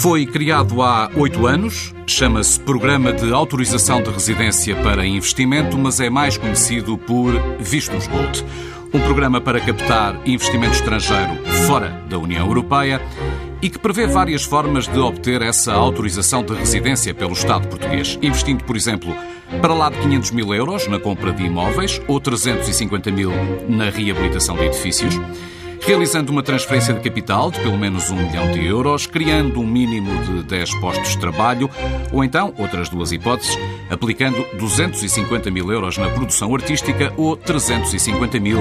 Foi criado há oito anos, chama-se Programa de Autorização de Residência para Investimento, mas é mais conhecido por Vistos Gold. Um programa para captar investimento estrangeiro fora da União Europeia e que prevê várias formas de obter essa autorização de residência pelo Estado português, investindo, por exemplo, para lá de 500 mil euros na compra de imóveis ou 350 mil na reabilitação de edifícios realizando uma transferência de capital de pelo menos um milhão de euros, criando um mínimo de 10 postos de trabalho, ou então, outras duas hipóteses, aplicando 250 mil euros na produção artística ou 350 mil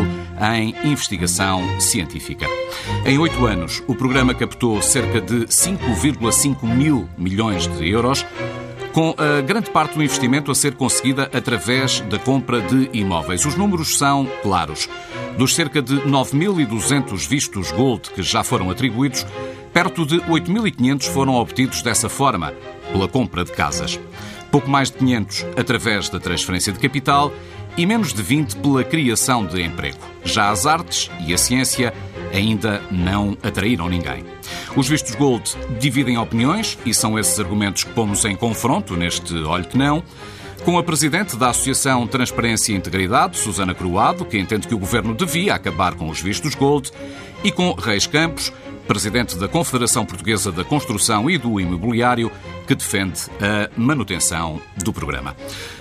em investigação científica. Em oito anos, o programa captou cerca de 5,5 mil milhões de euros com a grande parte do investimento a ser conseguida através da compra de imóveis. Os números são claros. Dos cerca de 9.200 vistos Gold que já foram atribuídos, perto de 8.500 foram obtidos dessa forma, pela compra de casas. Pouco mais de 500 através da transferência de capital e menos de 20 pela criação de emprego. Já as artes e a ciência ainda não atraíram ninguém. Os vistos Gold dividem opiniões e são esses argumentos que pomos em confronto neste Olho que Não. Com a presidente da Associação Transparência e Integridade, Susana Croado, que entende que o governo devia acabar com os vistos Gold, e com Reis Campos, presidente da Confederação Portuguesa da Construção e do Imobiliário, que defende a manutenção do programa.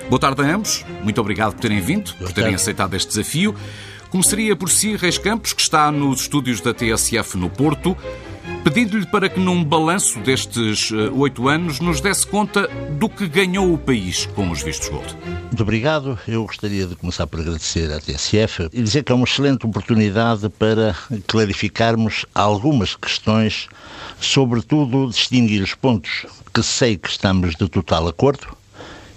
Boa tarde a ambos, muito obrigado por terem vindo, por terem aceitado este desafio. Começaria por si, Reis Campos, que está nos estúdios da TSF no Porto, pedindo-lhe para que, num balanço destes eh, oito anos, nos desse conta do que ganhou o país com os vistos gold. Muito obrigado. Eu gostaria de começar por agradecer à TSF e dizer que é uma excelente oportunidade para clarificarmos algumas questões, sobretudo distinguir os pontos que sei que estamos de total acordo,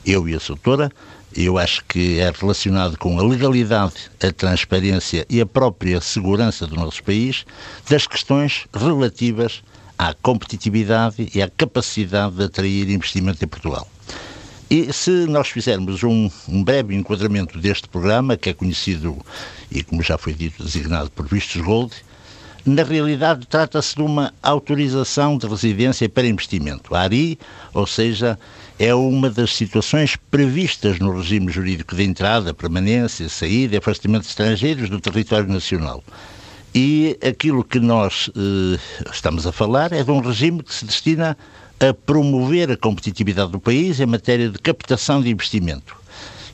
eu e a doutora, eu acho que é relacionado com a legalidade, a transparência e a própria segurança do nosso país, das questões relativas à competitividade e à capacidade de atrair investimento em Portugal. E se nós fizermos um, um, breve enquadramento deste programa, que é conhecido e, como já foi dito, designado por Vistos Gold, na realidade trata-se de uma autorização de residência para investimento, a ARI, ou seja, é uma das situações previstas no regime jurídico de entrada, permanência, saída e afastamento de estrangeiros do território nacional. E aquilo que nós eh, estamos a falar é de um regime que se destina a promover a competitividade do país em matéria de captação de investimento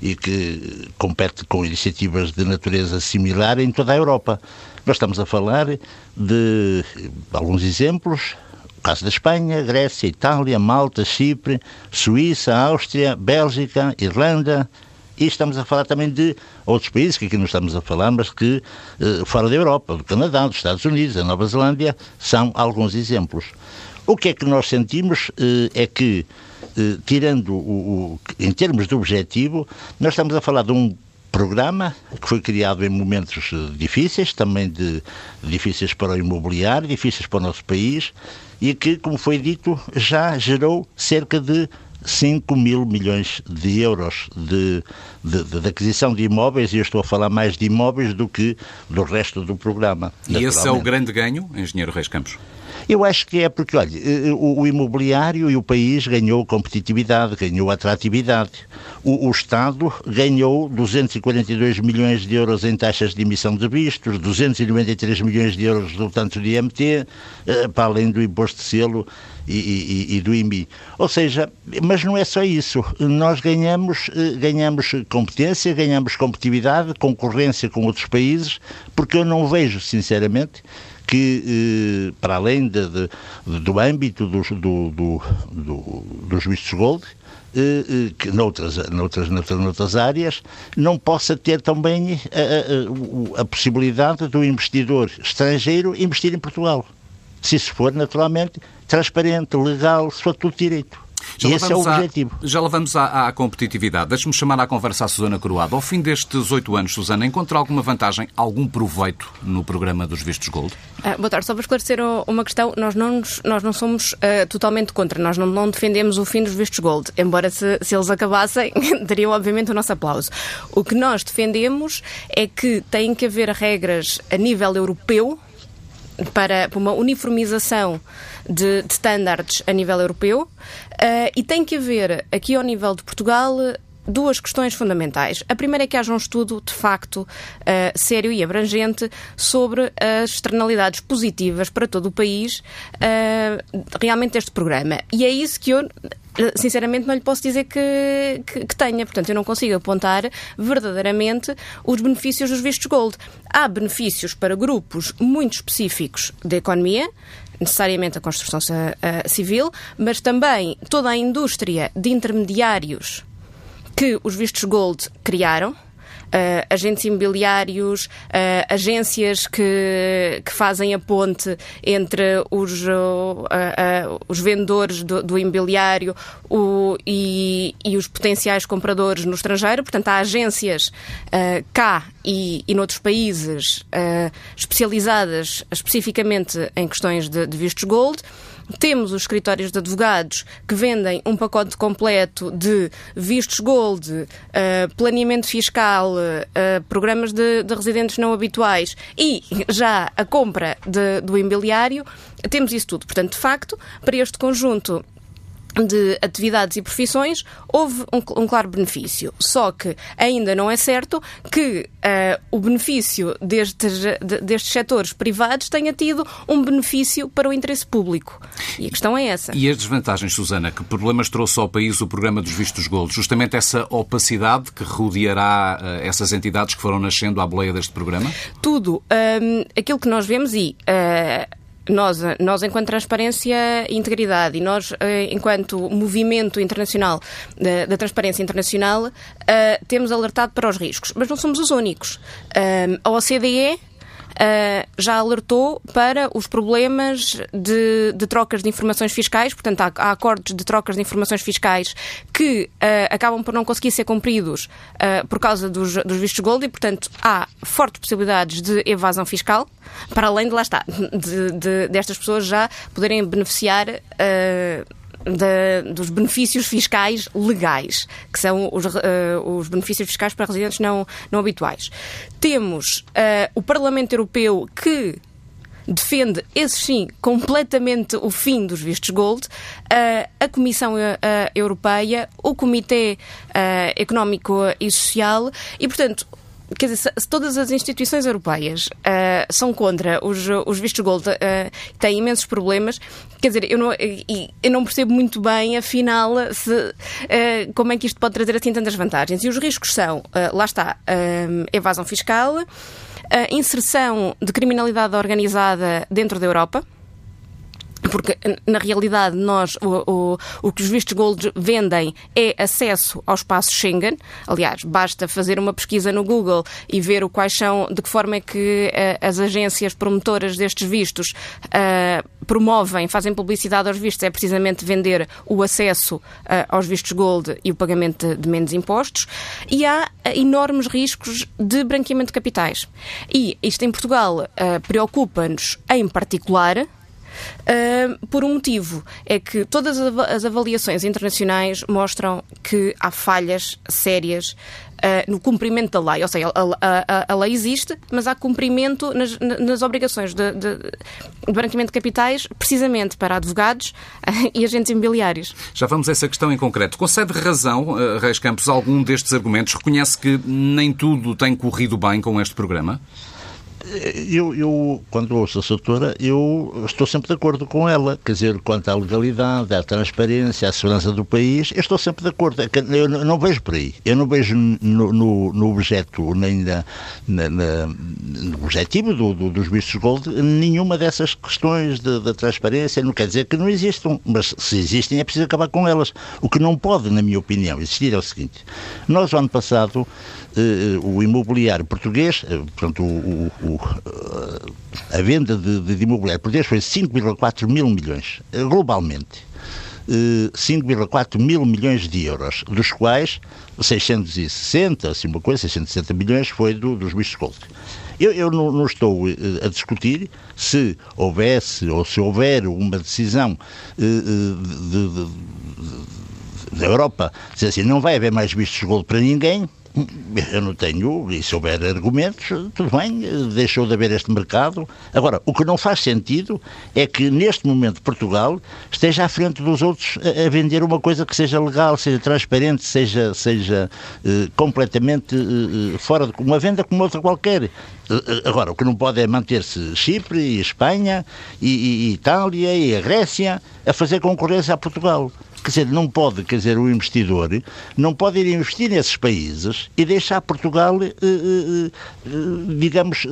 e que compete com iniciativas de natureza similar em toda a Europa. Nós estamos a falar de alguns exemplos, caso da Espanha, Grécia, Itália, Malta, Chipre, Suíça, Áustria, Bélgica, Irlanda, e estamos a falar também de outros países que aqui não estamos a falar, mas que eh, fora da Europa, do Canadá, dos Estados Unidos, da Nova Zelândia, são alguns exemplos. O que é que nós sentimos eh, é que, eh, tirando o, o, em termos de objetivo, nós estamos a falar de um programa que foi criado em momentos difíceis, também de, difíceis para o imobiliário, difíceis para o nosso país, e que, como foi dito, já gerou cerca de 5 mil milhões de euros de, de, de, aquisição de imóveis, e eu estou a falar mais de imóveis do que do resto do programa. E esse é o grande ganho, Engenheiro Reis Campos? Eu acho que é porque, olha, eh, o, o imobiliário e o país ganhou competitividade, ganhou atratividade. O, o, Estado ganhou 242 milhões de euros em taxas de emissão de vistos, 293 milhões de euros resultantes do IMT, eh, para além do imposto de selo e, e, e, do IMI. Ou seja, mas não é só isso. Nós ganhamos, eh, ganhamos competência, ganhamos competitividade, concorrência com outros países, porque eu não vejo, sinceramente, que, eh, para além de, de, do âmbito dos, do, do, do, dos vistos gold, eh, eh, que noutras, noutras, noutras, noutras áreas, não possa ter também a, a, a, possibilidade do investidor estrangeiro investir em Portugal. Se isso for, naturalmente, transparente, legal, se for tudo direito. Já esse é o objetivo. já lá vamos à, à competitividade. Deixe-me chamar à conversa a Susana Coroado. Ao fim destes oito anos, Susana, encontra alguma vantagem, algum proveito no programa dos vistos Gold? Ah, boa tarde. Só para esclarecer uma questão, nós não, nós não somos uh, totalmente contra, nós não, não, defendemos o fim dos vistos Gold, embora se, se eles acabassem, teriam obviamente o nosso aplauso. O que nós defendemos é que tem que haver regras a nível europeu para, para uma uniformização de, standards a nível europeu uh, e tem que haver, aqui ao nível de Portugal, duas questões fundamentais. A primeira é que haja um estudo, de facto, uh, sério e abrangente sobre as externalidades positivas para todo o país uh, realmente deste programa. E é isso que eu sinceramente não lhe posso dizer que, que, que, tenha. Portanto, eu não consigo apontar verdadeiramente os benefícios dos vistos gold. Há benefícios para grupos muito específicos da economia, necessariamente a construção uh, civil, mas também toda a indústria de intermediários que os vistos gold criaram agentes imobiliários, uh, agências que, que fazem a ponte entre os, uh, os vendedores do, do imobiliário o, e, e, os potenciais compradores no estrangeiro. Portanto, há agências cá e, e noutros países especializadas especificamente em questões de, de vistos gold. Temos os escritórios de advogados que vendem um pacote completo de vistos gold, uh, planeamento fiscal, uh, programas de, de, residentes não habituais e já a compra de, do imobiliário. Temos isso tudo. Portanto, de facto, para este conjunto de atividades e profissões, houve um, um, claro benefício. Só que ainda não é certo que uh, o benefício destes, de, destes setores privados tenha tido um benefício para o interesse público. E a questão é essa. E as desvantagens, Susana? Que problemas trouxe ao país o programa dos vistos gold? Justamente essa opacidade que rodeará uh, essas entidades que foram nascendo à boleia deste programa? Tudo. Um, aquilo que nós vemos e. Uh, nós, nós enquanto transparência e integridade e nós, eh, enquanto movimento internacional da, transparência internacional, uh, temos alertado para os riscos. Mas não somos os únicos. Uh, a OCDE uh, já alertou para os problemas de, de, trocas de informações fiscais, portanto, há, há acordos de trocas de informações fiscais que uh, acabam por não conseguir ser cumpridos uh, por causa dos, dos vistos gold e, portanto, há fortes possibilidades de evasão fiscal, para além de lá está, de, de destas pessoas já poderem beneficiar dos benefícios fiscais legais, que são os, uh, os, benefícios fiscais para residentes não, não habituais. Temos uh, o Parlamento Europeu que defende, esse sim, completamente o fim dos vistos gold, uh, a Comissão Europeia, o Comitê Económico e Social e, portanto, quer dizer, se todas as instituições europeias uh, são contra os, os vistos gold, uh, têm imensos problemas, quer dizer, eu não, eu não percebo muito bem, afinal, se, uh, como é que isto pode trazer assim tantas vantagens. E os riscos são, lá está, evasão fiscal, inserção de criminalidade organizada dentro da Europa, porque na realidade nós o, o, o, que os vistos gold vendem é acesso ao espaço Schengen. Aliás, basta fazer uma pesquisa no Google e ver o quais são, de que forma é que uh, as agências promotoras destes vistos uh, promovem, fazem publicidade aos vistos, é precisamente vender o acesso uh, aos vistos gold e o pagamento de, de menos impostos. E há enormes riscos de branqueamento de capitais. E isto em Portugal preocupa-nos em particular por um motivo. É que todas as avaliações internacionais mostram que há falhas sérias Uh, no cumprimento da lei. Ou seja, a, a, a, lei existe, mas há cumprimento nas, nas obrigações de, de, de branqueamento de capitais, precisamente para advogados uh, e agentes imobiliários. Já vamos a essa questão em concreto. Concede razão, uh, Reis Campos, algum destes argumentos? Reconhece que nem tudo tem corrido bem com este programa? Eu, eu, quando ouço a doutora, eu estou sempre de acordo com ela. Quer dizer, quanto à legalidade, à transparência, à segurança do país, eu estou sempre de acordo. É eu não vejo por aí. Eu não vejo no, no, no objeto, nem na, na, no objetivo do, do, dos vistos gold, nenhuma dessas questões da transparência. Não quer dizer que não existam, mas se existem é preciso acabar com elas. O que não pode, na minha opinião, existir é o seguinte. Nós, ano passado, o imobiliário português, eh, portanto, o, o, a venda de, de imobiliário português foi 5,4 mil milhões, eh, globalmente. 5,4 mil milhões de euros, dos quais 660, assim uma coisa, 660 milhões foi do, dos vistos gold. Eu, eu não, não, estou a discutir se houvesse ou se houver uma decisão uh, de, de, de, da Europa, dizer assim, não vai haver mais vistos gold para ninguém, eu não tenho, e se houver argumentos, tudo bem, deixou de haver este mercado. Agora, o que não faz sentido é que neste momento Portugal esteja à frente dos outros a, a vender uma coisa que seja legal, seja transparente, seja, seja uh, completamente uh, fora de uma venda como outra qualquer. Agora, o que não pode é manter-se Chipre e Espanha e, e Itália e a Grécia a fazer concorrência a Portugal. Quer dizer, não pode, quer dizer, o investidor não pode ir investir nesses países e deixar Portugal, eh, eh, eh, digamos,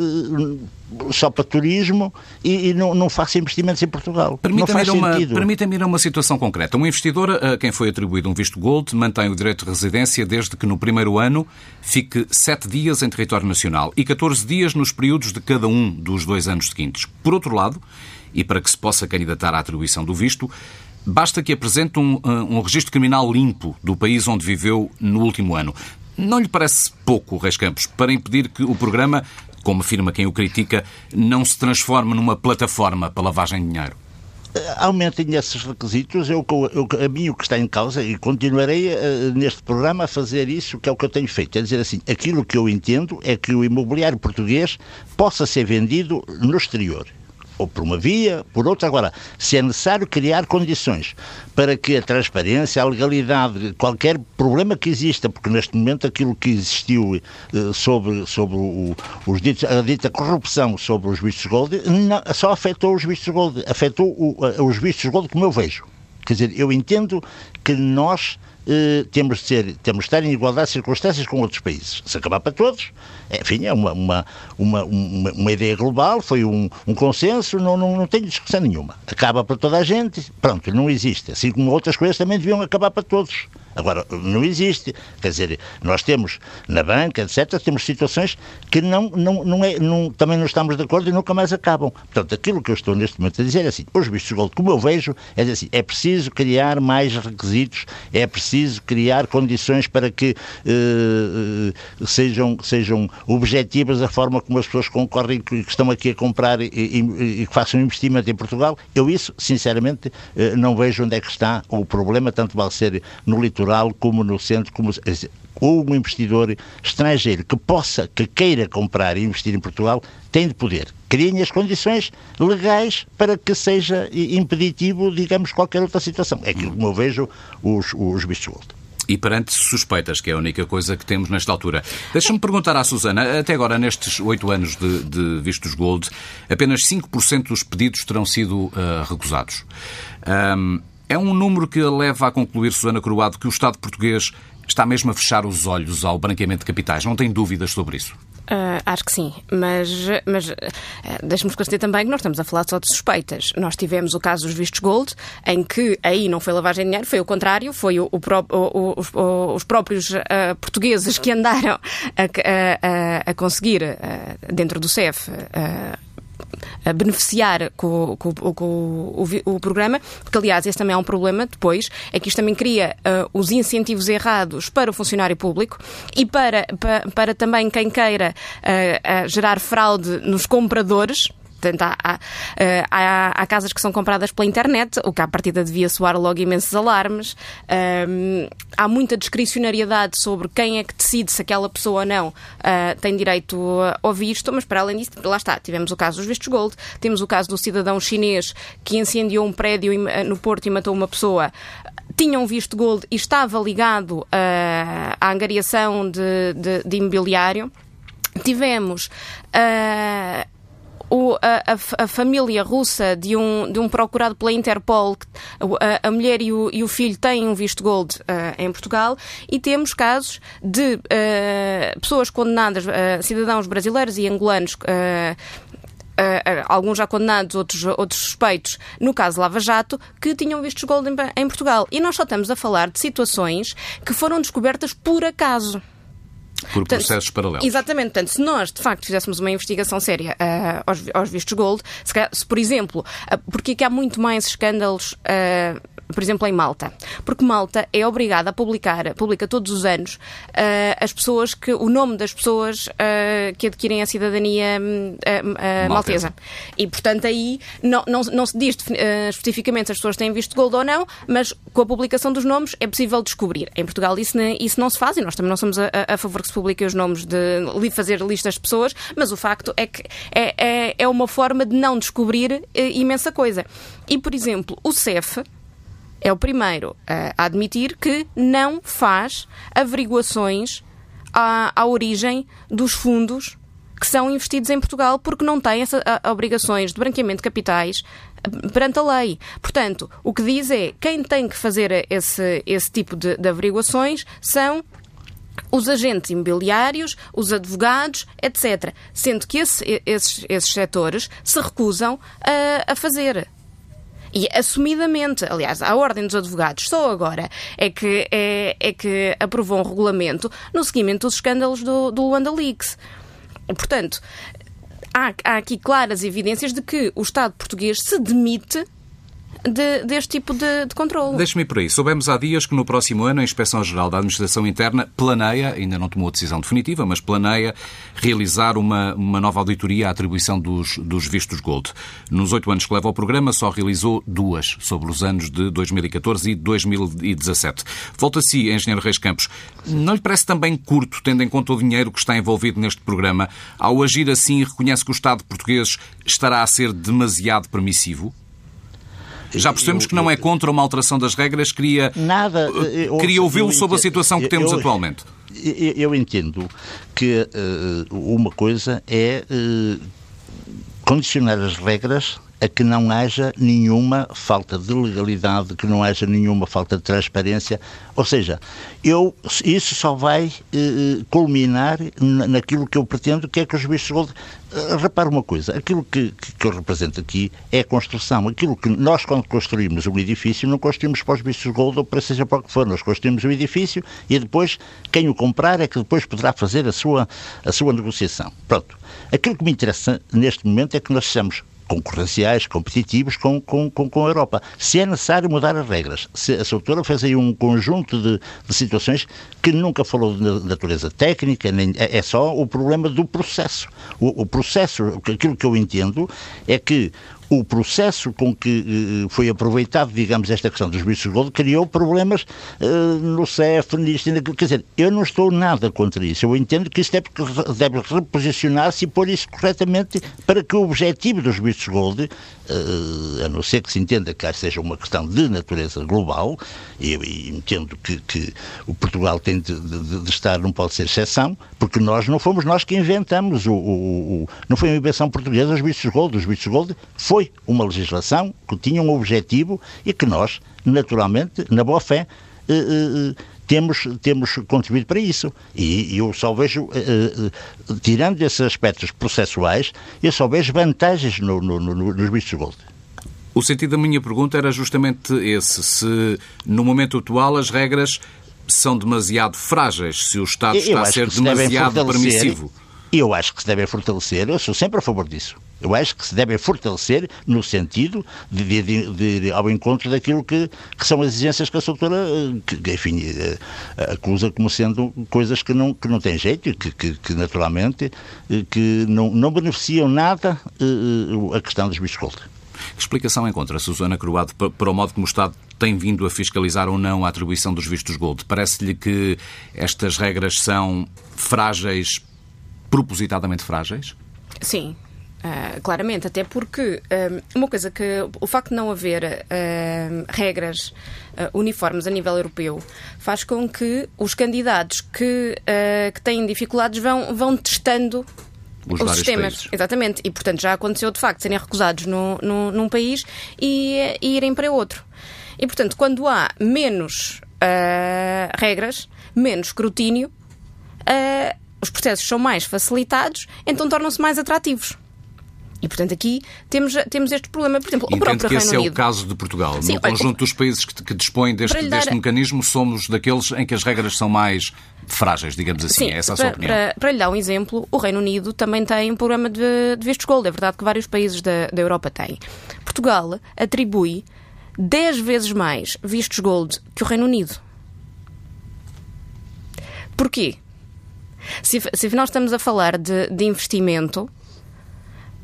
só para turismo e, e não, não, faça investimentos em Portugal. Permita-me ir, uma, permita ir a uma situação concreta. Um investidor a quem foi atribuído um visto gold mantém o direito de residência desde que no primeiro ano fique sete dias em território nacional e 14 dias nos períodos de cada um dos dois anos seguintes. Por outro lado, e para que se possa candidatar à atribuição do visto, Basta que apresente um, uh, um registro criminal limpo do país onde viveu no último ano. Não lhe parece pouco, Reis Campos, para impedir que o programa, como afirma quem o critica, não se transforme numa plataforma para lavagem de dinheiro? aumentem esses requisitos. Eu, eu, a mim o que está em causa, e continuarei uh, neste programa a fazer isso, que é o que eu tenho feito. É dizer assim, aquilo que eu entendo é que o imobiliário português possa ser vendido no exterior ou por uma via, por outra. Agora, se é necessário criar condições para que a transparência, a legalidade, qualquer problema que exista, porque neste momento aquilo que existiu eh, sobre, sobre o, os ditos, a dita corrupção sobre os vistos gold não, só afetou os vistos gold, afetou o, os vistos gold como eu vejo. Quer dizer, eu entendo que nós eh, temos, de temos de estar em igualdade de circunstâncias com outros países. Se acabar para todos, enfim, é uma, uma, uma, uma, uma ideia global, foi um, um consenso, não, não, não tenho discussão nenhuma. Acaba para toda a gente, pronto, não existe. Assim como outras coisas também deviam acabar para todos. Agora, não existe. Quer dizer, nós temos na banca, etc., temos situações que não, não, não é, não, também não estamos de acordo e nunca mais acabam. Portanto, aquilo que eu estou neste momento a dizer é assim, os vistos de gold, como eu vejo, é assim, é preciso criar mais requisitos, é preciso criar condições para que eh, eh, sejam, sejam objetivas a forma como as pessoas concorrem que, que estão aqui a comprar e, e, e, que façam investimento em Portugal. Eu isso, sinceramente, eh, não vejo onde é que está o problema, tanto vale ser no litoral como no centro, como ou um investidor estrangeiro que possa, que queira comprar e investir em Portugal, tem de poder. Criem as condições legais para que seja impeditivo, digamos, qualquer outra situação. É aquilo como eu vejo os, os vistos gold e perante suspeitas, que é a única coisa que temos nesta altura. Deixa-me perguntar à Susana, até agora, nestes oito anos de, de, vistos gold, apenas 5% dos pedidos terão sido uh, recusados. Um, é um número que leva a concluir, Susana Croado, que o Estado português está mesmo a fechar os olhos ao branqueamento de capitais. Não tem dúvidas sobre isso? Uh, acho que sim, mas, mas uh, deixe-me esclarecer também que nós estamos a falar só de suspeitas. Nós tivemos o caso dos vistos gold, em que aí não foi lavagem de dinheiro, foi o contrário, foi o, o, o, os, os, próprios uh, portugueses que andaram a, a, a conseguir, dentro do CEF, beneficiar com, com, com o, o, programa, porque aliás esse também é um problema depois, é que isto também cria uh, os incentivos errados para o funcionário público e para, para, para também quem queira uh, uh, gerar fraude nos compradores, Portanto, há, há, eh, há, há, casas que são compradas pela internet, o que à partida devia soar logo imensos alarmes. Há muita discricionariedade sobre quem é que decide se aquela pessoa ou não uh, tem direito ao visto, mas para além disso, lá está, tivemos o caso dos vistos gold, temos o caso do cidadão chinês que incendiou um prédio no Porto e matou uma pessoa tinha um visto gold e estava ligado uh, à angariação de, de, de imobiliário. Tivemos uh, o, a, a, família russa de um, de um procurado pela Interpol, a, a mulher e o, e o, filho têm um visto gold uh, em Portugal, e temos casos de uh, pessoas condenadas, uh, cidadãos brasileiros e angolanos. Uh, alguns já condenados, outros, outros suspeitos, no caso Lava Jato, que tinham vistos gold em, em Portugal. E nós só estamos a falar de situações que foram descobertas por acaso. Por processos paralelos. Exatamente. Portanto, se nós, de facto, fizéssemos uma investigação séria uh, aos, aos, vistos gold, se, calhar, se por exemplo, uh, porque é que há muito mais escândalos uh, por exemplo, em Malta. Porque Malta é obrigada a publicar, publica todos os anos, uh, as pessoas que, o nome das pessoas uh, que adquirem a cidadania uh, maltesa. E, portanto, aí não, não, não se diz especificamente se as pessoas têm visto gold ou não, mas com a publicação dos nomes é possível descobrir. Em Portugal isso, isso não se faz e nós também não somos a, a favor que se publiquem os nomes de fazer listas de pessoas, mas o facto é que é, é, é uma forma de não descobrir imensa coisa. E, por exemplo, o CEF, é o primeiro a admitir que não faz averiguações à, à origem dos fundos que são investidos em Portugal porque não têm obrigações de branqueamento de capitais eh, perante a lei. Portanto, o que diz é quem tem que fazer esse, esse tipo de, de averiguações são os agentes imobiliários, os advogados, etc. Sendo que esse, esses, esses setores se recusam a, a fazer. E assumidamente, aliás, a Ordem dos Advogados só agora é que, é, é que aprovou um regulamento no seguimento dos escândalos do, do Luanda Leaks. Portanto, há, há aqui claras evidências de que o Estado português se demite de, deste tipo de, de controle. Deixe-me por aí. Soubemos há dias que no próximo ano a Inspeção-Geral da Administração Interna planeia, ainda não tomou a decisão definitiva, mas planeia realizar uma, uma nova auditoria à atribuição dos, dos vistos Gold. Nos oito anos que leva ao programa, só realizou duas, sobre os anos de 2014 e 2017. Volta a si, Engenheiro Reis Campos. Não lhe parece também curto, tendo em conta o dinheiro que está envolvido neste programa, ao agir assim reconhece que o Estado português estará a ser demasiado permissivo? Já percebemos eu, que não é contra uma alteração das regras, queria, nada, eu, queria ouvi-lo sobre a situação que temos atualmente. Eu, entendo que uh, uma coisa é uh, condicionar as regras a que não haja nenhuma falta de legalidade, que não haja nenhuma falta de transparência. Ou seja, eu, isso só vai eh, culminar naquilo que eu pretendo, que é que os bichos gold. Uh, repare uma coisa, aquilo que, que, eu represento aqui é a construção. Aquilo que nós, quando construímos um edifício, não construímos para os bichos gold ou para seja para o que for. Nós construímos um edifício e depois quem o comprar é que depois poderá fazer a sua, a sua negociação. Pronto. Aquilo que me interessa neste momento é que nós sejamos concorrenciais, competitivos com, com, com, com, a Europa. Se é necessário mudar as regras, se a Soutora fez aí um conjunto de, de, situações que nunca falou de natureza técnica, nem, é, é só o problema do processo. O, o processo, aquilo que eu entendo é que o processo com que uh, foi aproveitado, digamos, esta questão dos bichos de gold criou problemas uh, no CEF, nisto. Quer dizer, eu não estou nada contra isso. Eu entendo que isso deve, deve reposicionar-se e pôr isso corretamente para que o objetivo dos bichos de gold, a não ser que se entenda que seja uma questão de natureza global, e eu entendo que, que, o Portugal tem de, de, de, estar, não pode ser exceção, porque nós não fomos nós que inventamos o, o, o não foi uma invenção portuguesa os bichos de gold. Os bichos de gold foi foi uma legislação que tinha um objetivo e que nós, naturalmente, na boa fé, eh, eh, eh temos, temos contribuído para isso. E eu só vejo, tirando esses aspectos processuais, eu só vejo vantagens no, no, no, nos bichos de gold. O sentido da minha pergunta era justamente esse: se no momento atual as regras são demasiado frágeis, se o Estado está a ser demasiado permissivo. Eu acho que se devem fortalecer, eu sou sempre a favor disso. Eu acho que se devem fortalecer no sentido de, de, de, de ir ao encontro daquilo que, que, são as exigências que a doutora, eh, que, enfim, eh, acusa como sendo coisas que não, que não têm jeito, que, que, que naturalmente eh, que não, não beneficiam nada a questão dos bichos Que explicação encontra Susana Croado para o modo como o Estado tem vindo a fiscalizar ou não a atribuição dos vistos gold? Parece-lhe que estas regras são frágeis, propositadamente frágeis? Sim, Uh, claramente, até porque uh, uma coisa que o facto de não haver uh, regras uniformes a nível europeu faz com que os candidatos que, que têm dificuldades vão, vão testando os, os sistemas. Países. Exatamente. E, portanto, já aconteceu de facto serem recusados no, no, num país e, e, irem para outro. E, portanto, quando há menos regras, menos escrutínio, os processos são mais facilitados, então tornam-se mais atrativos. E, portanto, aqui temos, temos este problema. Por exemplo, Entendo o próprio que Reino esse Unido. é o caso de Portugal. Sim, no conjunto dos países que, que dispõem deste, dar... deste mecanismo, somos daqueles em que as regras são mais frágeis, digamos assim. Sim, é essa a para, sua opinião? Para, para, lhe dar um exemplo, o Reino Unido também tem um programa de, de vistos gold. É verdade que vários países da, da Europa têm. Portugal atribui 10 vezes mais vistos gold que o Reino Unido. Porquê? Se, se afinal estamos a falar de, de investimento,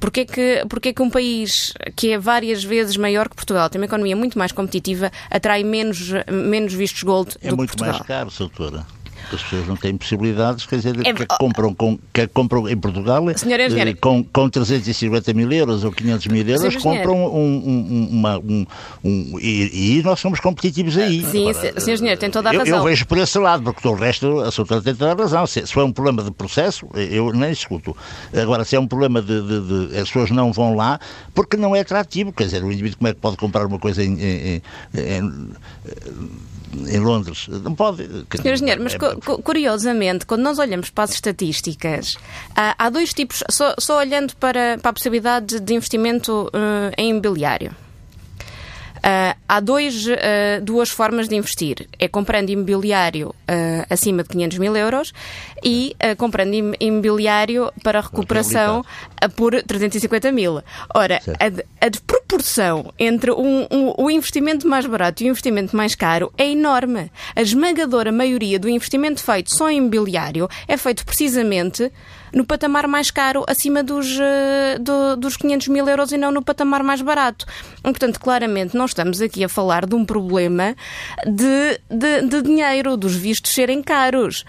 Porquê que, porquê que um país que é várias vezes maior que Portugal, tem uma economia muito mais competitiva, atrai menos, menos vistos gold é do que Portugal? É muito mais caro, doutora as pessoas não têm possibilidades, quer dizer, é, que, compram com, que compram em Portugal senhora, senhora. Eh, com, com 350 mil euros ou 500 mil euros, senhora, compram um, um, uma, um, um e, e, nós somos competitivos aí. Sim, Agora, senhor engenheiro, tem toda a razão. Eu, vejo por esse lado, porque o resto, a sua tem toda a razão. Se, se for um problema de processo, eu nem escuto. Agora, se é um problema de, de, de, as pessoas não vão lá, porque não é atrativo, quer dizer, o indivíduo como é que pode comprar uma coisa em, em, em em Londres. Não pode. Senhor Engenheiro, mas é... curiosamente, quando nós olhamos para as estatísticas, há, há dois tipos, só, só olhando para, para, a possibilidade de investimento uh, em imobiliário. Uh, há dois, uh, duas formas de investir. É comprando imobiliário uh, acima de 500 mil euros e comprando imobiliário para recuperação por 350 mil. Ora, a, a proporção entre um, um, o investimento mais barato e o investimento mais caro é enorme. A esmagadora maioria do investimento feito só em imobiliário é feito precisamente no patamar mais caro, acima dos, do, dos 500 mil euros e não no patamar mais barato. Portanto, claramente, não estamos aqui a falar de um problema de, de, de dinheiro, dos vistos serem caros.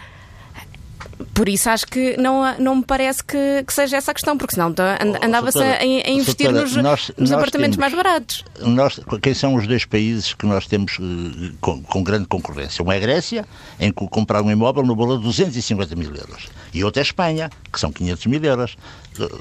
Por isso acho que não, não me parece que, que seja essa a questão, porque senão tá, andava-se a, a, investir nos, nós, nos nós apartamentos temos, mais baratos. Nós, quem são os dois países que nós temos eh, com, com, grande concorrência? Um é a Grécia, em que comprar um imóvel no valor de 250 mil euros. E outro é a Espanha, que são 500 mil euros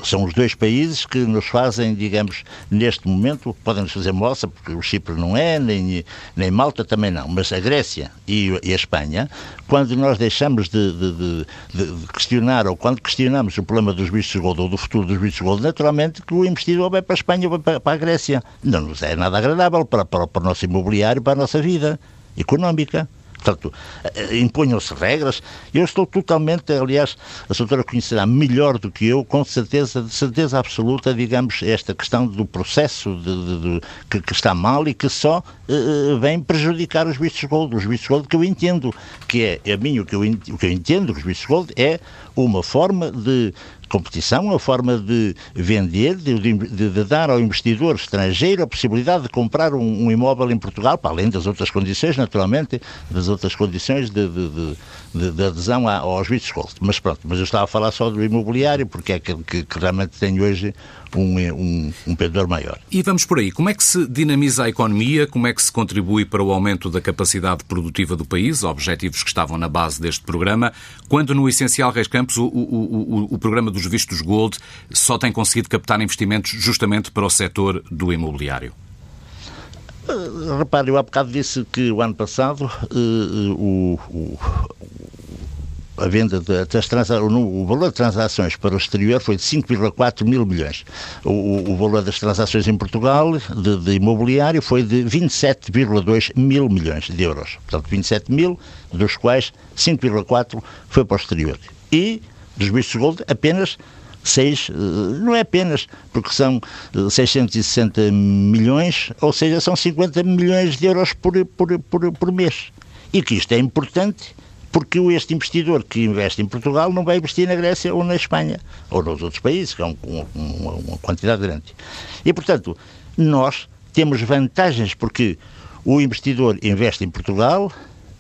são os dois países que nos fazem, digamos, neste momento, podem-nos fazer moça, porque o Chipre não é, nem, nem Malta também não, mas a Grécia e, e a Espanha, quando nós deixamos de, de, de, de, questionar, ou quando questionamos o problema dos vistos de gold ou do futuro dos vistos de gold, naturalmente que o investidor vai para a Espanha ou vai para, para a Grécia. Não nos é nada agradável para, para, para o nosso imobiliário, para a nossa vida económica. Portanto, eh, imponham-se regras. Eu estou totalmente, aliás, a doutora conhecerá melhor do que eu, com certeza, de certeza absoluta, digamos, esta questão do processo de, de, de, que, que, está mal e que só uh, vem prejudicar os vistos gold. Os vistos gold que eu entendo, que é, a mim o que eu, o que eu entendo, os vistos gold, é uma forma de competição, a forma de vender, de, de, de, dar ao investidor estrangeiro a possibilidade de comprar um, um, imóvel em Portugal, para além das outras condições, naturalmente, das outras condições de, de adesão aos vistos gold. Mas pronto, mas eu estava a falar só do imobiliário, porque é aquele que, que realmente tem hoje um, um, um pendor maior. E vamos por aí. Como é que se dinamiza a economia? Como é que se contribui para o aumento da capacidade produtiva do país? Objetivos que estavam na base deste programa. Quando, no essencial, Reis Campos, o, o, o, o programa dos vistos Gold só tem conseguido captar investimentos justamente para o setor do imobiliário? Uh, repare, eu há bocado disse que o ano passado uh, o, o, a venda das transações, o valor de transações para o exterior foi de 5,4 mil milhões. O, o, valor das transações em Portugal de, de imobiliário foi de 27,2 mil milhões de euros. Portanto, 27 mil, dos quais 5,4 foi para o exterior. E dos vistos gold apenas 6, eh, não é apenas, porque são 660 eh, milhões, ou seja, são 50 milhões de euros por, por, por, por mês. E que isto é importante porque este investidor que investe em Portugal não vai investir na Grécia ou na Espanha, ou nos outros países, que é um, um, uma quantidade grande. E, portanto, nós temos vantagens porque o investidor investe em Portugal,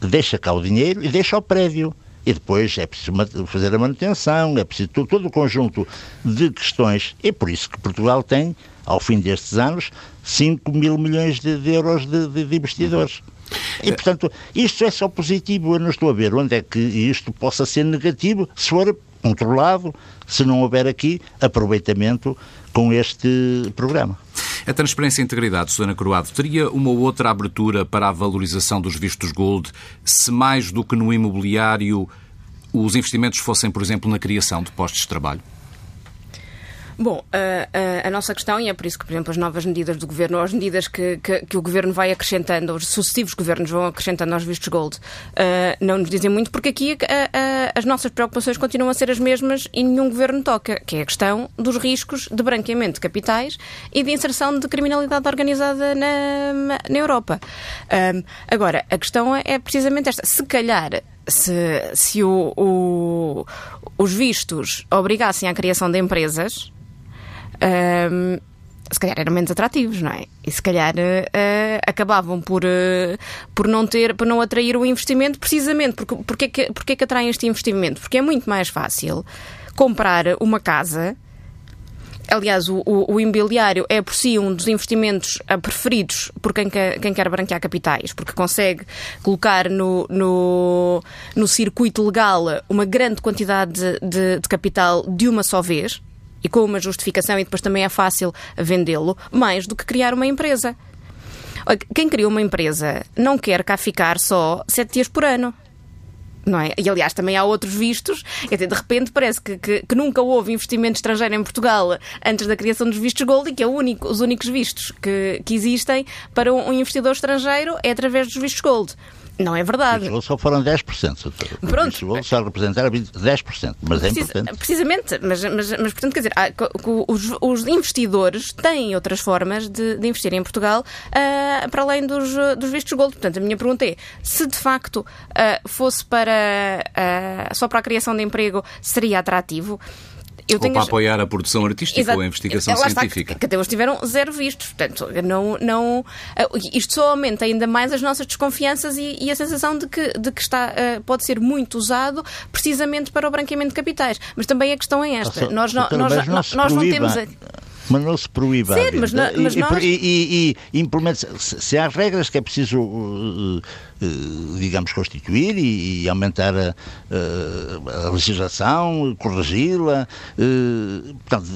deixa cá o dinheiro e deixa o prédio. E depois é preciso fazer a manutenção, é preciso todo, todo o conjunto de questões. É por isso que Portugal tem, ao fim destes anos, 5 mil milhões de, de euros de, de, de investidores. E, portanto, isto é só positivo. Eu não estou a ver onde é que isto possa ser negativo, se for controlado, se não houver aqui aproveitamento com este programa. A transparência e integridade, Susana Croado, teria uma outra abertura para a valorização dos vistos gold se mais do que no imobiliário os investimentos fossem, por exemplo, na criação de postos de trabalho? Bom, a, a, a, nossa questão, e é por isso que, por exemplo, as novas medidas do Governo, ou as medidas que, que, que o Governo vai acrescentando, os sucessivos governos vão acrescentando aos vistos gold, uh, não nos dizem muito, porque aqui a, as nossas preocupações continuam a ser as mesmas e nenhum Governo toca, que é a questão dos riscos de branqueamento de capitais e de inserção de criminalidade organizada na, na Europa. Uh, agora, a questão é precisamente esta. Se calhar se, se o, o, os vistos obrigassem à criação de empresas, um, se calhar eram menos atrativos, não é? E se calhar uh, acabavam por, uh, por, não ter, por não atrair o investimento, precisamente porque, porque, é que, porque é que atraem este investimento? Porque é muito mais fácil comprar uma casa Aliás, o, o, o, imobiliário é por si um dos investimentos ah, preferidos por quem quer, quem quer branquear capitais, porque consegue colocar no, no, no circuito legal uma grande quantidade de, de, de capital de uma só vez e com uma justificação, e depois também é fácil vendê-lo, mais do que criar uma empresa. Quem cria uma empresa não quer cá ficar só sete dias por ano não é? E aliás, também há outros vistos. Até de repente parece que, que, que, nunca houve investimento estrangeiro em Portugal antes da criação dos vistos Gold e que é único, os únicos vistos que, que existem para um investidor estrangeiro é através dos vistos Gold. Não é verdade. Os só foram 10%. Pronto. Os só representaram 10%, mas é importante. Precisamente, mas, mas, mas portanto, quer dizer, os, os investidores têm outras formas de, de investir em Portugal uh, para além dos, dos vistos gold. Portanto, a minha pergunta é, se de facto uh, fosse para uh, só para a criação de emprego, seria atrativo? Eu ou para apoiar a produção artística Exato. ou a investigação Lá científica. Está, que até hoje tiveram zero vistos. Portanto, não, não, eh, isto só aumenta ainda mais as nossas desconfianças e, e a sensação de que, de que está, uh, pode ser muito usado precisamente para o branqueamento de capitais. Mas também a questão é esta. nós, não, nós, nós, nós não temos. A mas não se proíba Sim, mas, não, mas e, nós... e, e, e se, se há regras que é preciso uh, uh, digamos constituir e, aumentar a, uh, a legislação corrigi-la uh, portanto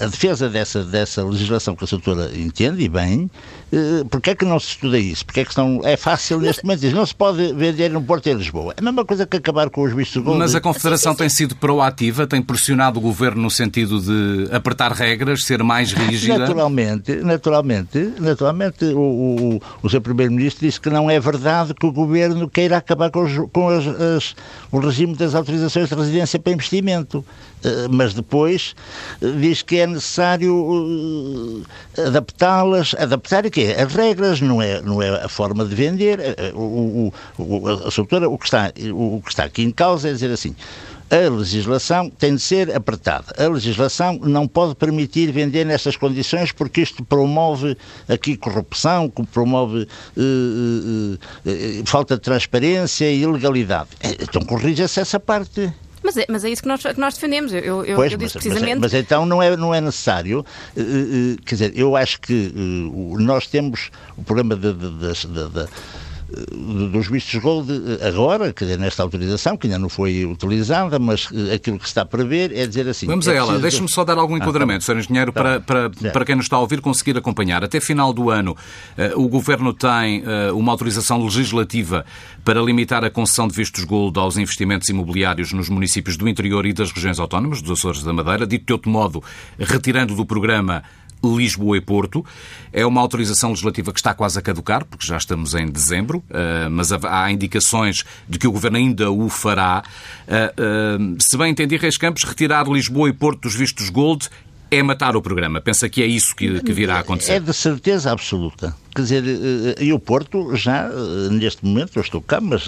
a defesa dessa, dessa legislação que a doutora entende e bem, eh, porque é que não se estuda isso? Porque é que não, é fácil neste momento dizer, não se pode vender no Porto e em Lisboa. É a mesma coisa que acabar com os vistos de. Mas a Confederação tem sido proativa, tem pressionado o Governo no sentido de apertar regras, ser mais rígida? Naturalmente, naturalmente, naturalmente o, o, o seu Primeiro-Ministro disse que não é verdade que o Governo queira acabar com, os, com as, as, o regime das autorizações de residência para investimento. Eh, mas depois eh, diz que é necessário eh, adaptá-las, adaptar o quê? As regras, não é, não é a forma de vender. O, o, a doutora, o que, está, o que está aqui em causa é dizer assim, a legislação tem de ser apertada. A legislação não pode permitir vender nessas condições porque isto promove aqui corrupção, promove uh, uh, uh, falta de transparência e ilegalidade. Então corrija-se essa parte. Mas é, mas é isso que nós, que nós defendemos. Eu, eu, pois, eu disse mas, precisamente. Mas, mas, então não é, não é necessário. Uh, uh, quer dizer, eu acho que uh, nós temos o problema de dos vistos gold agora, quer dizer, nesta autorização, que ainda não foi utilizada, mas eh, aquilo que se está a prever é dizer assim... Vamos é a ela, preciso... deixe-me só dar algum enquadramento, ah, tá. Sr. Engenheiro, tá. para, para, é. para quem nos está a ouvir conseguir acompanhar. Até final do ano, o Governo tem uma autorização legislativa para limitar a concessão de vistos gold aos investimentos imobiliários nos municípios do interior e das regiões autónomas, dos Açores da Madeira, dito de outro modo, retirando do programa Lisboa e Porto. É uma autorização legislativa que está quase a caducar, porque já estamos em dezembro, eh, mas há indicações de que o Governo ainda o fará. Eh, eh, se bem entendi, Reis Campos, retirar Lisboa e Porto dos vistos Gold é matar o programa. Pensa que é isso que, que virá a acontecer? É de certeza absoluta. Quer dizer, eh, eh, e o Porto já, eh, neste momento, eu estou cá, mas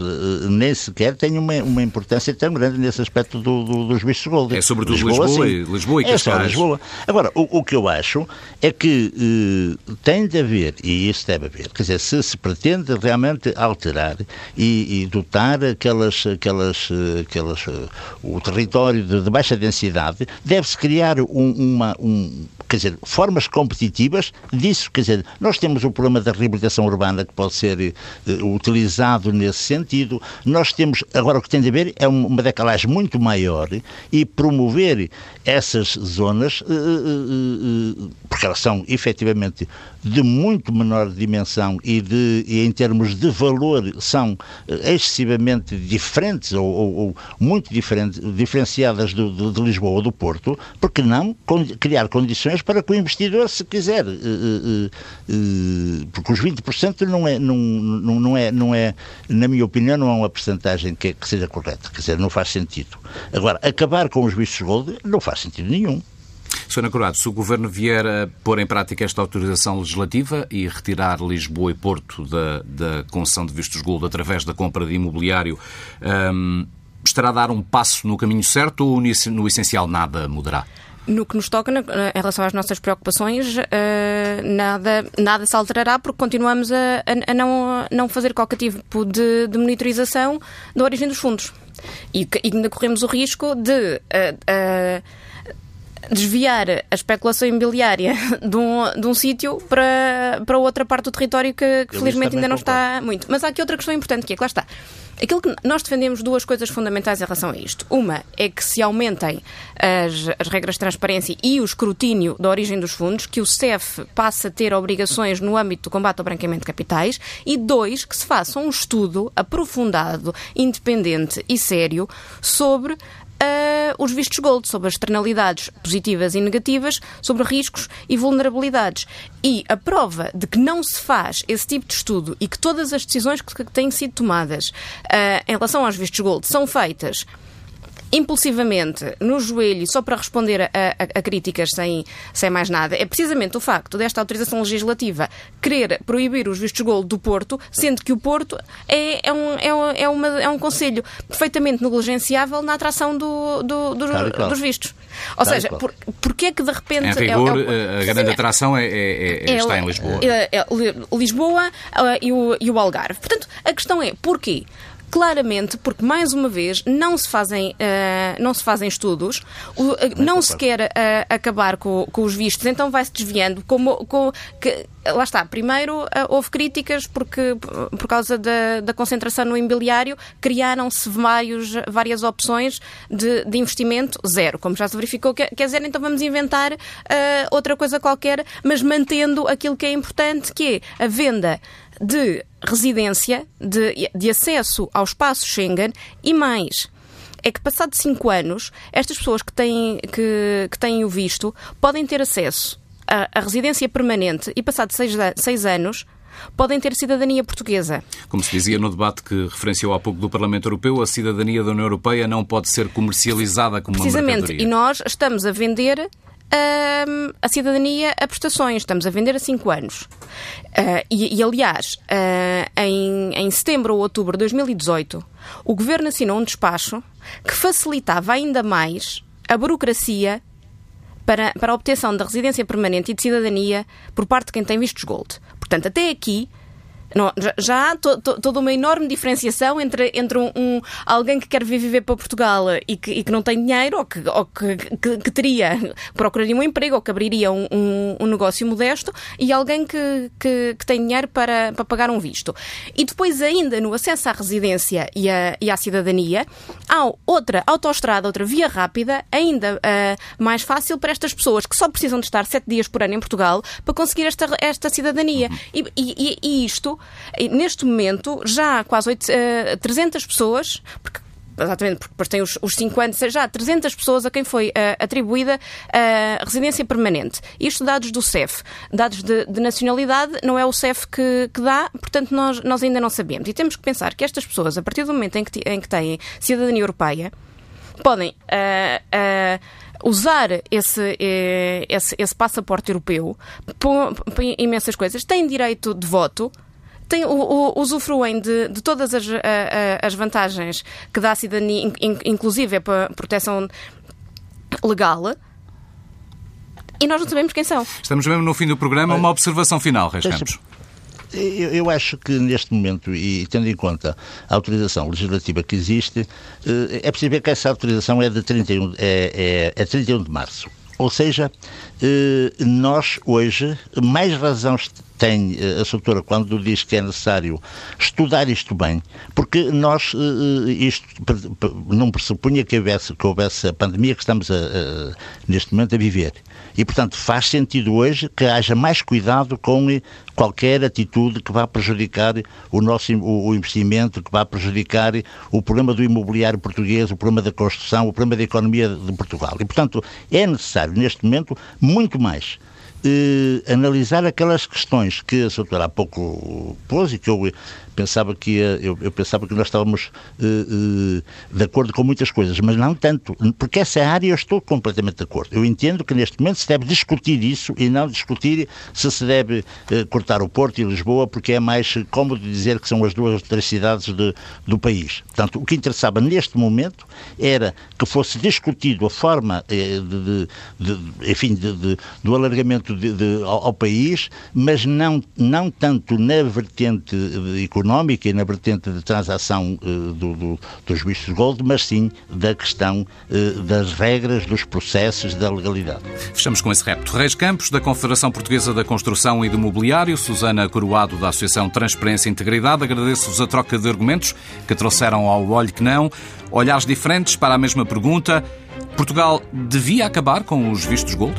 nem sequer tem uma, uma importância tão grande nesse aspecto do, do, dos bichos gold. É sobretudo Lisboa, Lisboa, e, Lisboa e É só Lisboa. Agora, o, o, que eu acho é que eh, tem de haver, e isso deve haver, quer dizer, se se pretende realmente alterar e, e dotar aquelas, aquelas, aquelas, o território de, de baixa densidade, deve-se criar um, uma, um, quer dizer, formas competitivas disso, quer dizer, nós temos o problema problema da reabilitação urbana que pode ser uh, utilizado nesse sentido. Nós temos, agora o que tem de haver é uma decalagem muito maior e promover essas zonas, uh, porque elas são efetivamente de muito menor dimensão e, de, e em termos de valor são excessivamente diferentes ou, ou, ou muito diferente, diferenciadas do, do, de Lisboa ou do Porto, porque não criar condições para que o investidor, se quiser, porque os 20% não é, não, não, é, não é, na minha opinião, não é uma percentagem que, que seja correta, quer dizer, não faz sentido. Agora, acabar com os vistos gold não faz sentido nenhum. Sra. Curado, se o Governo vier a pôr em prática esta autorização legislativa e retirar Lisboa e Porto da, da concessão de vistos gold através da compra de imobiliário, um, estará a dar um passo no caminho certo ou no essencial nada mudará? No que nos toca, em relação às nossas preocupações, nada, nada se alterará porque continuamos a, a não, não fazer qualquer tipo de, de monitorização da origem dos fundos. E, e ainda corremos o risco de desviar a especulação imobiliária de um, de um sítio para, para outra parte do território que, que felizmente ainda não está muito. Mas há aqui outra questão importante que é que lá está. Aquilo que nós defendemos duas coisas fundamentais em relação a isto. Uma é que se aumentem as, as regras de transparência e o escrutínio da origem dos fundos, que o CEF passe a ter obrigações no âmbito do combate ao branqueamento de capitais. E dois, que se faça um estudo aprofundado, independente e sério sobre uh, os vistos gold, sobre as externalidades positivas e negativas, sobre riscos e vulnerabilidades. E a prova de que não se faz esse tipo de estudo e que todas as decisões que têm sido tomadas uh, em relação aos vistos gold são feitas impulsivamente no joelho só para responder a, a, a, críticas sem, sem mais nada é precisamente o facto desta autorização legislativa querer proibir os vistos gold do Porto, sendo que o Porto é, é, um, é, é, uma, é um conselho perfeitamente negligenciável na atração do, do, do, claro, dos vistos. Ou seja, por, porque é que de repente. Em rigor, é, é, a grande atração é, é, é está em Lisboa. Lisboa uh, e, o, e o Algarve. Portanto, a questão é porquê? Claramente porque mais uma vez não se fazem uh, não se fazem estudos o, uh, não se quer uh, acabar com, com, os vistos. Então vai se desviando como com, que, lá está primeiro houve críticas porque por causa da, da concentração no imobiliário criaram-se vários várias opções de, de, investimento zero como já se verificou. Quer dizer então vamos inventar outra coisa qualquer mas mantendo aquilo que é importante que é a venda de residência, de, de acesso ao espaço Schengen e mais é que, passado cinco anos, estas pessoas que têm, que, que têm o visto podem ter acesso à, residência permanente e, passado seis, seis anos, podem ter cidadania portuguesa. Como se dizia no debate que referenciou há pouco do Parlamento Europeu, a cidadania da União Europeia não pode ser comercializada como Precisamente, uma mercadoria. e nós estamos a vender a cidadania a prestações. Estamos a vender a 5 anos. Uh, e, e, aliás, uh, em, em setembro ou outubro de 2018, o Governo assinou um despacho que facilitava ainda mais a burocracia para, para a obtenção da residência permanente e de cidadania por parte de quem tem vistos gold. Portanto, até aqui não, já há to, to, toda uma enorme diferenciação entre, entre um, um, alguém que quer vir viver para Portugal e que, e que não tem dinheiro ou, que, ou que, que, que teria, procuraria um emprego ou que abriria um, um, um negócio modesto e alguém que, que, que, tem dinheiro para, para pagar um visto. E depois, ainda no acesso à residência e, a, e à cidadania, há outra autoestrada, outra via rápida, ainda uh, mais fácil para estas pessoas que só precisam de estar sete dias por ano em Portugal para conseguir esta, esta cidadania. E, e, e isto Neste momento, já há quase 8, uh, 300 pessoas, porque exatamente, porque depois tem os, os 5 anos, já 300 pessoas a quem foi uh, atribuída uh, residência permanente. Isto dados do CEF. Dados de, de nacionalidade não é o CEF que, que, dá, portanto nós, nós ainda não sabemos. E temos que pensar que estas pessoas, a partir do momento em que, em que têm cidadania europeia, podem uh, usar esse, esse, esse passaporte europeu para imensas coisas, têm direito de voto, tem, o, o, usufruem de, de todas as, as vantagens que dá a cidadania, inclusive para proteção legal. E nós não sabemos quem são. Estamos mesmo no fim do programa. Uma observação final, Reis Campos. Eu, eu, acho que neste momento, e tendo em conta a autorização legislativa que existe, eh, é preciso ver que essa autorização é de 31, é, é, é 31 de março. Ou seja, eh, nós hoje, mais razões tem a doutora quando diz que é necessário estudar isto bem, porque nós isto não pressupunha que houvesse, que houvesse a pandemia que estamos a, a, neste momento a viver. E, portanto, faz sentido hoje que haja mais cuidado com qualquer atitude que vá prejudicar o nosso o, investimento, que vá prejudicar o problema do imobiliário português, o problema da construção, o problema da economia de Portugal. E, portanto, é necessário, neste momento, muito mais eh, analisar aquelas questões que a doutora há pouco pôs e que eu pensava que ia, eu, eu, pensava que nós estávamos uh, uh, de acordo com muitas coisas, mas não tanto, porque essa área eu estou completamente de acordo. Eu entendo que neste momento se deve discutir isso e não discutir se se deve uh, cortar o Porto e Lisboa, porque é mais cómodo dizer que são as duas outras cidades de, do país. Portanto, o que interessava neste momento era que fosse discutido a forma de, de, enfim, do alargamento ao, ao, país, mas não, não tanto na vertente económica económica e na vertente de transação uh, do, do, dos vistos gold, mas sim da questão uh, das regras, dos processos, da legalidade. Fechamos com esse repto. Reis Campos, da Confederação Portuguesa da Construção e do Mobiliário, Susana Coroado, da Associação Transparência e Integridade, agradeço-vos a troca de argumentos que trouxeram ao olho que não, olhares diferentes para a mesma pergunta. Portugal devia acabar com os vistos gold?